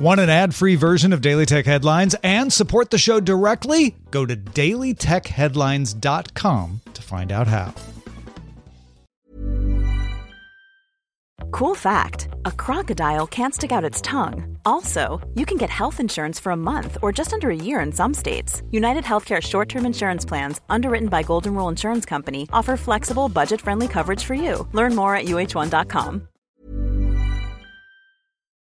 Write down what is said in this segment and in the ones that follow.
Want an ad free version of Daily Tech Headlines and support the show directly? Go to dailytechheadlines.com to find out how. Cool fact a crocodile can't stick out its tongue. Also, you can get health insurance for a month or just under a year in some states. United Healthcare short term insurance plans, underwritten by Golden Rule Insurance Company, offer flexible, budget friendly coverage for you. Learn more at uh1.com.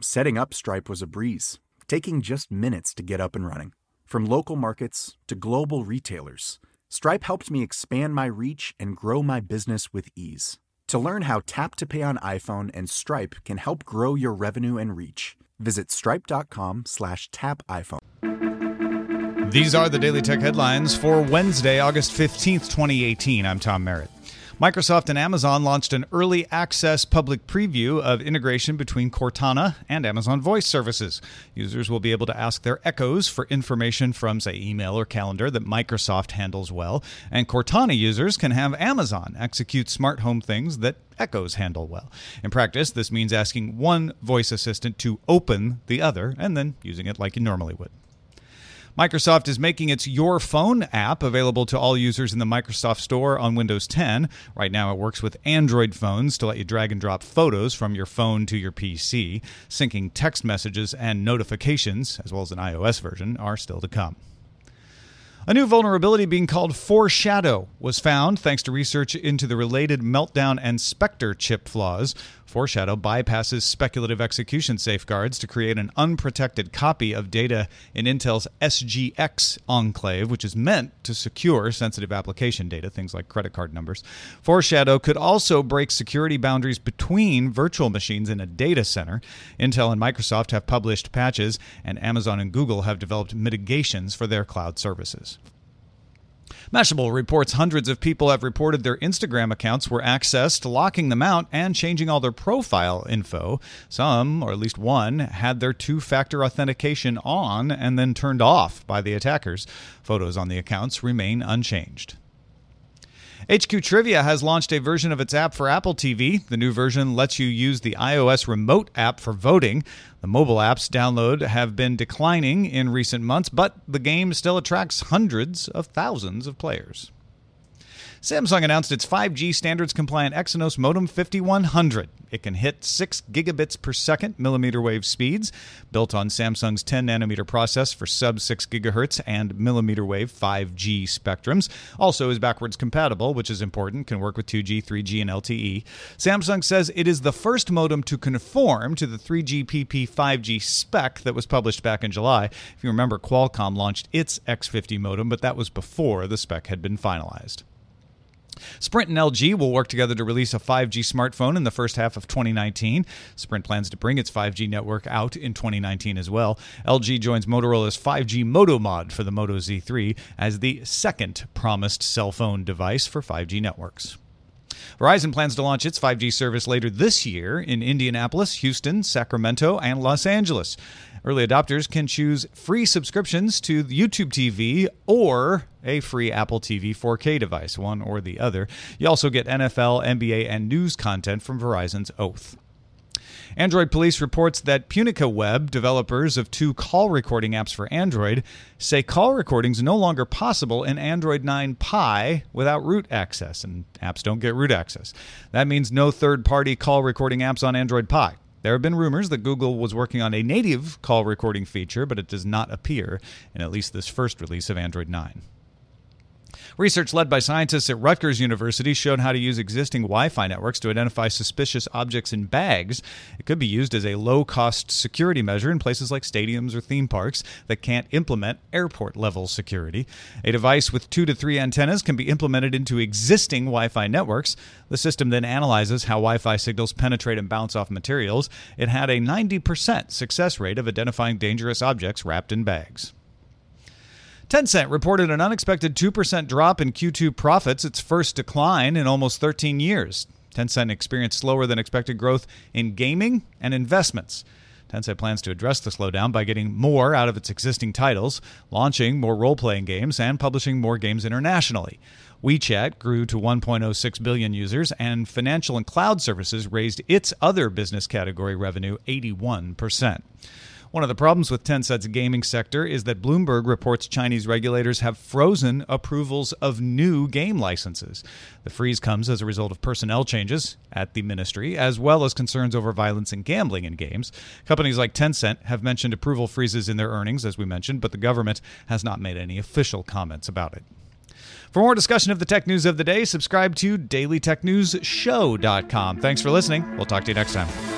Setting up Stripe was a breeze, taking just minutes to get up and running. From local markets to global retailers, Stripe helped me expand my reach and grow my business with ease. To learn how Tap to Pay on iPhone and Stripe can help grow your revenue and reach, visit stripe.com slash tap iPhone. These are the Daily Tech headlines for Wednesday, August 15th, 2018. I'm Tom Merritt. Microsoft and Amazon launched an early access public preview of integration between Cortana and Amazon Voice services. Users will be able to ask their echoes for information from, say, email or calendar that Microsoft handles well, and Cortana users can have Amazon execute smart home things that Echoes handle well. In practice, this means asking one voice assistant to open the other and then using it like you normally would. Microsoft is making its Your Phone app available to all users in the Microsoft Store on Windows 10. Right now, it works with Android phones to let you drag and drop photos from your phone to your PC. Syncing text messages and notifications, as well as an iOS version, are still to come. A new vulnerability being called Foreshadow was found thanks to research into the related Meltdown and Spectre chip flaws. Foreshadow bypasses speculative execution safeguards to create an unprotected copy of data in Intel's SGX enclave, which is meant to secure sensitive application data, things like credit card numbers. Foreshadow could also break security boundaries between virtual machines in a data center. Intel and Microsoft have published patches, and Amazon and Google have developed mitigations for their cloud services. Mashable reports hundreds of people have reported their Instagram accounts were accessed, locking them out and changing all their profile info. Some, or at least one, had their two factor authentication on and then turned off by the attackers. Photos on the accounts remain unchanged. HQ Trivia has launched a version of its app for Apple TV. The new version lets you use the iOS remote app for voting. The mobile apps download have been declining in recent months, but the game still attracts hundreds of thousands of players. Samsung announced its 5G standards compliant Exynos modem 5100. It can hit 6 gigabits per second millimeter wave speeds, built on Samsung's 10 nanometer process for sub 6 gigahertz and millimeter wave 5G spectrums. Also is backwards compatible, which is important, can work with 2G, 3G, and LTE. Samsung says it is the first modem to conform to the 3GPP 5G spec that was published back in July. If you remember, Qualcomm launched its X50 modem, but that was before the spec had been finalized. Sprint and LG will work together to release a 5G smartphone in the first half of 2019. Sprint plans to bring its 5G network out in 2019 as well. LG joins Motorola's 5G Moto Mod for the Moto Z3 as the second promised cell phone device for 5G networks. Verizon plans to launch its 5G service later this year in Indianapolis, Houston, Sacramento, and Los Angeles. Early adopters can choose free subscriptions to YouTube TV or a free Apple TV 4K device, one or the other. You also get NFL, NBA, and news content from Verizon's Oath. Android Police reports that Punica Web, developers of two call recording apps for Android, say call recordings no longer possible in Android 9 Pie without root access, and apps don't get root access. That means no third party call recording apps on Android Pie. There have been rumors that Google was working on a native call recording feature, but it does not appear in at least this first release of Android 9. Research led by scientists at Rutgers University showed how to use existing Wi Fi networks to identify suspicious objects in bags. It could be used as a low cost security measure in places like stadiums or theme parks that can't implement airport level security. A device with two to three antennas can be implemented into existing Wi Fi networks. The system then analyzes how Wi Fi signals penetrate and bounce off materials. It had a 90% success rate of identifying dangerous objects wrapped in bags. Tencent reported an unexpected 2% drop in Q2 profits, its first decline in almost 13 years. Tencent experienced slower than expected growth in gaming and investments. Tencent plans to address the slowdown by getting more out of its existing titles, launching more role playing games, and publishing more games internationally. WeChat grew to 1.06 billion users, and financial and cloud services raised its other business category revenue 81%. One of the problems with Tencent's gaming sector is that Bloomberg reports Chinese regulators have frozen approvals of new game licenses. The freeze comes as a result of personnel changes at the ministry, as well as concerns over violence and gambling in games. Companies like Tencent have mentioned approval freezes in their earnings, as we mentioned, but the government has not made any official comments about it. For more discussion of the tech news of the day, subscribe to dailytechnewsshow.com. Thanks for listening. We'll talk to you next time.